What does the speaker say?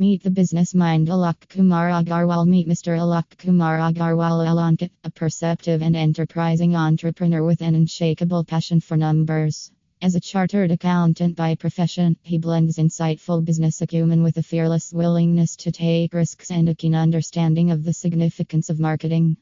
Meet the business mind Alok Kumar Agarwal. Meet Mr. Alok Kumar Agarwal Alankit, a perceptive and enterprising entrepreneur with an unshakable passion for numbers. As a chartered accountant by profession, he blends insightful business acumen with a fearless willingness to take risks and a keen understanding of the significance of marketing.